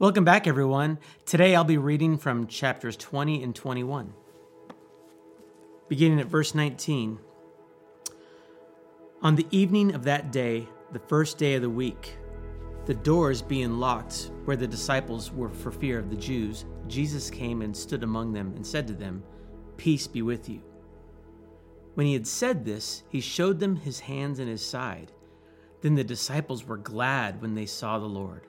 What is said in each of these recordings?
Welcome back, everyone. Today I'll be reading from chapters 20 and 21. Beginning at verse 19. On the evening of that day, the first day of the week, the doors being locked where the disciples were for fear of the Jews, Jesus came and stood among them and said to them, Peace be with you. When he had said this, he showed them his hands and his side. Then the disciples were glad when they saw the Lord.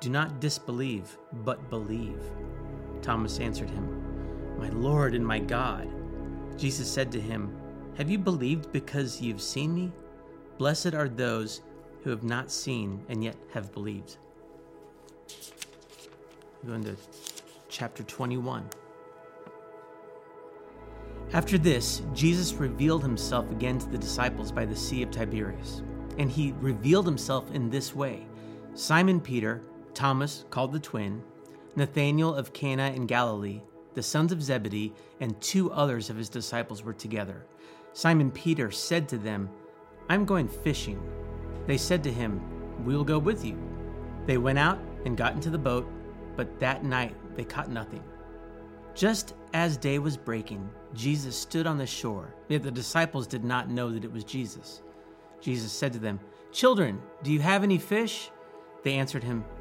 do not disbelieve, but believe. Thomas answered him, My Lord and my God. Jesus said to him, Have you believed because you've seen me? Blessed are those who have not seen and yet have believed. Going to chapter 21. After this, Jesus revealed himself again to the disciples by the Sea of Tiberias. And he revealed himself in this way Simon Peter, Thomas, called the twin, Nathanael of Cana in Galilee, the sons of Zebedee, and two others of his disciples were together. Simon Peter said to them, I'm going fishing. They said to him, We will go with you. They went out and got into the boat, but that night they caught nothing. Just as day was breaking, Jesus stood on the shore, yet the disciples did not know that it was Jesus. Jesus said to them, Children, do you have any fish? They answered him,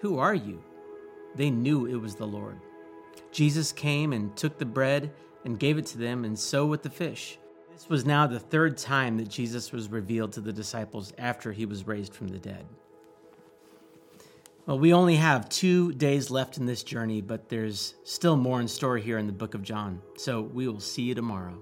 who are you? They knew it was the Lord. Jesus came and took the bread and gave it to them, and so with the fish. This was now the third time that Jesus was revealed to the disciples after he was raised from the dead. Well, we only have two days left in this journey, but there's still more in store here in the book of John. So we will see you tomorrow.